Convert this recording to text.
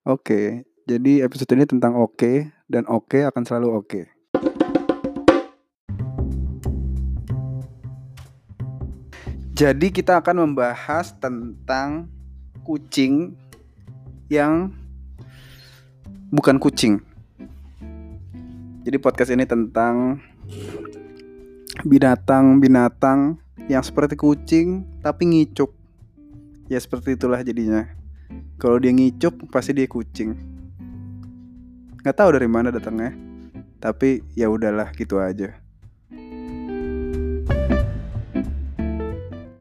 Oke, jadi episode ini tentang oke dan oke akan selalu oke. Jadi kita akan membahas tentang kucing yang bukan kucing. Jadi podcast ini tentang binatang-binatang yang seperti kucing tapi ngicuk. Ya seperti itulah jadinya. Kalau dia ngicuk pasti dia kucing. Nggak tahu dari mana datangnya. Tapi ya udahlah gitu aja.